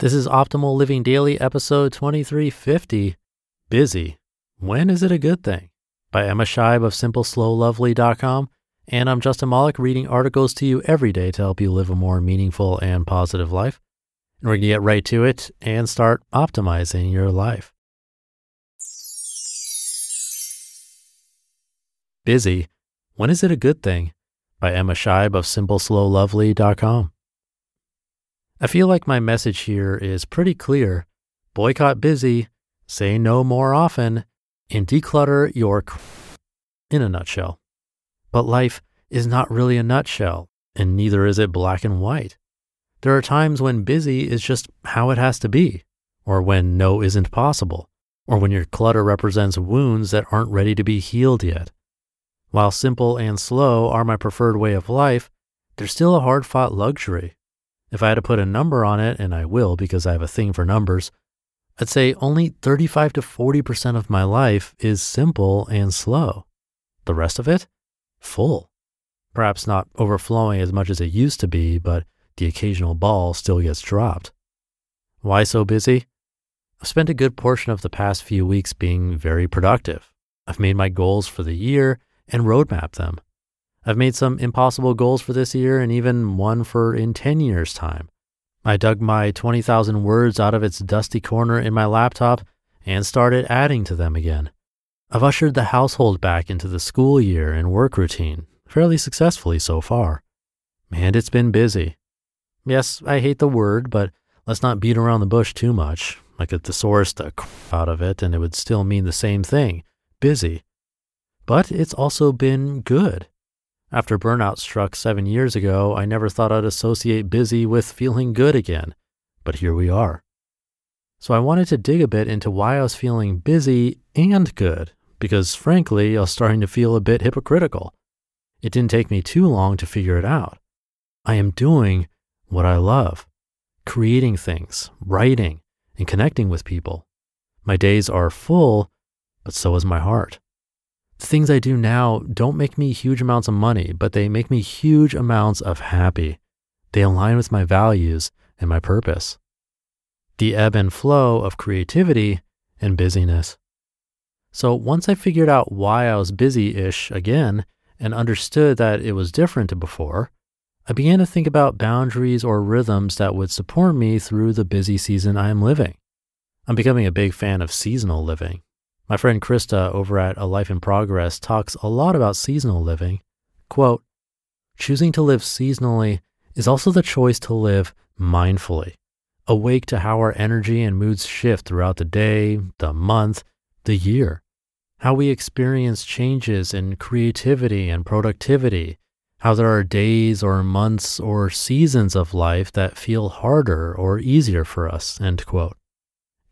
This is Optimal Living Daily, episode 2350 Busy. When is it a good thing? By Emma Scheib of SimpleSlowLovely.com. And I'm Justin Malik, reading articles to you every day to help you live a more meaningful and positive life. And we're going to get right to it and start optimizing your life. Busy. When is it a good thing? By Emma Scheib of SimpleSlowLovely.com. I feel like my message here is pretty clear. Boycott busy, say no more often, and declutter your in a nutshell. But life is not really a nutshell, and neither is it black and white. There are times when busy is just how it has to be, or when no isn't possible, or when your clutter represents wounds that aren't ready to be healed yet. While simple and slow are my preferred way of life, they're still a hard fought luxury if I had to put a number on it, and I will because I have a thing for numbers, I'd say only 35 to 40% of my life is simple and slow. The rest of it, full. Perhaps not overflowing as much as it used to be, but the occasional ball still gets dropped. Why so busy? I've spent a good portion of the past few weeks being very productive. I've made my goals for the year and roadmap them. I've made some impossible goals for this year and even one for in 10 years' time. I dug my 20,000 words out of its dusty corner in my laptop and started adding to them again. I've ushered the household back into the school year and work routine, fairly successfully so far. And it's been busy. Yes, I hate the word, but let's not beat around the bush too much. I could thesaurus the out of it and it would still mean the same thing busy. But it's also been good. After burnout struck seven years ago, I never thought I'd associate busy with feeling good again, but here we are. So I wanted to dig a bit into why I was feeling busy and good, because frankly, I was starting to feel a bit hypocritical. It didn't take me too long to figure it out. I am doing what I love creating things, writing, and connecting with people. My days are full, but so is my heart. Things I do now don't make me huge amounts of money, but they make me huge amounts of happy. They align with my values and my purpose. The ebb and flow of creativity and busyness. So once I figured out why I was busy ish again and understood that it was different to before, I began to think about boundaries or rhythms that would support me through the busy season I am living. I'm becoming a big fan of seasonal living. My friend Krista over at A Life in Progress talks a lot about seasonal living. Quote, choosing to live seasonally is also the choice to live mindfully, awake to how our energy and moods shift throughout the day, the month, the year, how we experience changes in creativity and productivity, how there are days or months or seasons of life that feel harder or easier for us, end quote.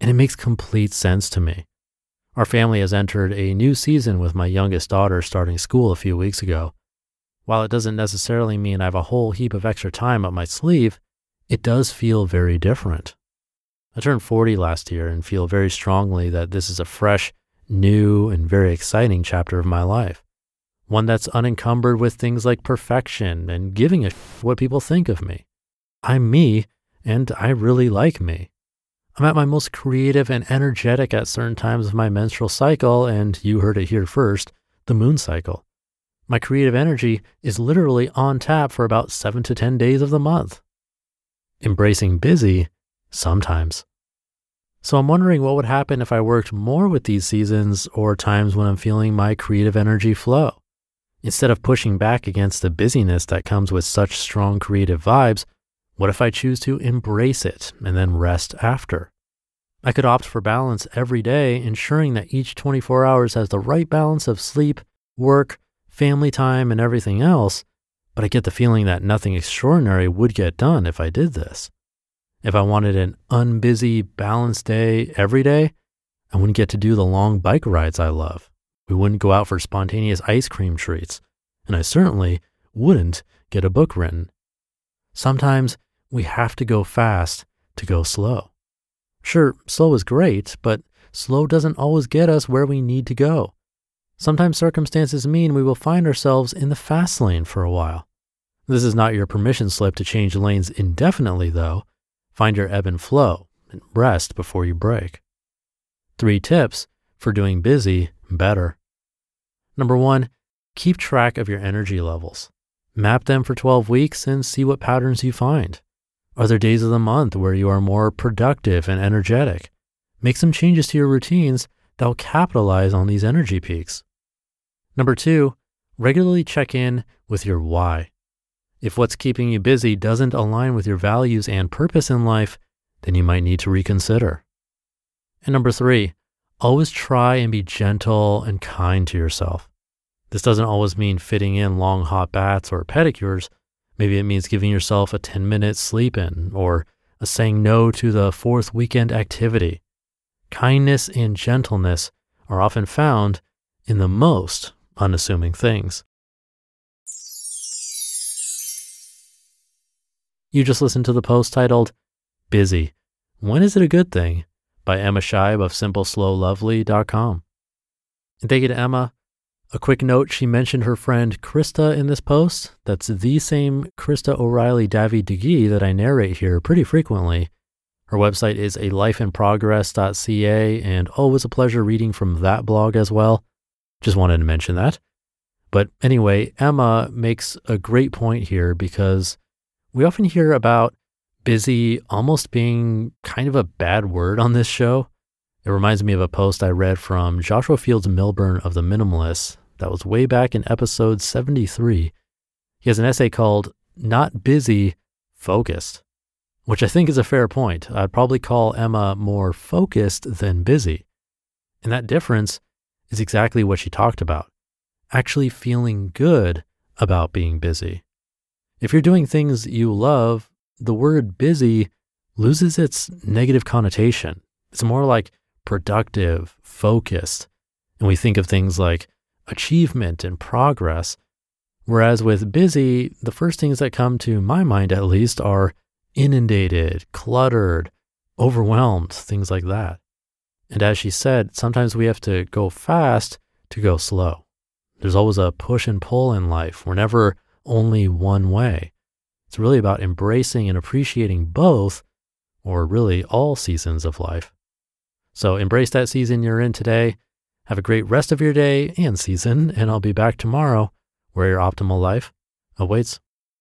And it makes complete sense to me. Our family has entered a new season with my youngest daughter starting school a few weeks ago. While it doesn't necessarily mean I have a whole heap of extra time up my sleeve, it does feel very different. I turned 40 last year and feel very strongly that this is a fresh, new, and very exciting chapter of my life. One that's unencumbered with things like perfection and giving a what people think of me. I'm me, and I really like me. I'm at my most creative and energetic at certain times of my menstrual cycle, and you heard it here first the moon cycle. My creative energy is literally on tap for about seven to 10 days of the month. Embracing busy sometimes. So I'm wondering what would happen if I worked more with these seasons or times when I'm feeling my creative energy flow. Instead of pushing back against the busyness that comes with such strong creative vibes, what if I choose to embrace it and then rest after? I could opt for balance every day, ensuring that each 24 hours has the right balance of sleep, work, family time, and everything else, but I get the feeling that nothing extraordinary would get done if I did this. If I wanted an unbusy, balanced day every day, I wouldn't get to do the long bike rides I love. We wouldn't go out for spontaneous ice cream treats, and I certainly wouldn't get a book written. Sometimes we have to go fast to go slow. Sure, slow is great, but slow doesn't always get us where we need to go. Sometimes circumstances mean we will find ourselves in the fast lane for a while. This is not your permission slip to change lanes indefinitely, though. Find your ebb and flow and rest before you break. Three tips for doing busy better. Number one, keep track of your energy levels. Map them for 12 weeks and see what patterns you find. Are there days of the month where you are more productive and energetic? Make some changes to your routines that will capitalize on these energy peaks. Number two, regularly check in with your why. If what's keeping you busy doesn't align with your values and purpose in life, then you might need to reconsider. And number three, always try and be gentle and kind to yourself. This doesn't always mean fitting in long hot baths or pedicures. Maybe it means giving yourself a 10 minute sleep in or saying no to the fourth weekend activity. Kindness and gentleness are often found in the most unassuming things. You just listened to the post titled Busy. When is it a good thing? by Emma Scheib of SimpleSlowLovely.com. And thank you to Emma. A quick note she mentioned her friend Krista in this post. That's the same Krista O'Reilly Davi-Digui that I narrate here pretty frequently. Her website is a lifeinprogress.ca, and always a pleasure reading from that blog as well. Just wanted to mention that. But anyway, Emma makes a great point here because we often hear about busy almost being kind of a bad word on this show. It reminds me of a post I read from Joshua Fields Millburn of The Minimalists that was way back in episode 73. He has an essay called Not Busy, Focused, which I think is a fair point. I'd probably call Emma more focused than busy. And that difference is exactly what she talked about actually feeling good about being busy. If you're doing things you love, the word busy loses its negative connotation. It's more like productive, focused. And we think of things like achievement and progress. Whereas with busy, the first things that come to my mind, at least, are inundated, cluttered, overwhelmed, things like that. And as she said, sometimes we have to go fast to go slow. There's always a push and pull in life. We're never only one way. It's really about embracing and appreciating both, or really all seasons of life. So embrace that season you're in today. Have a great rest of your day and season, and I'll be back tomorrow where your optimal life awaits.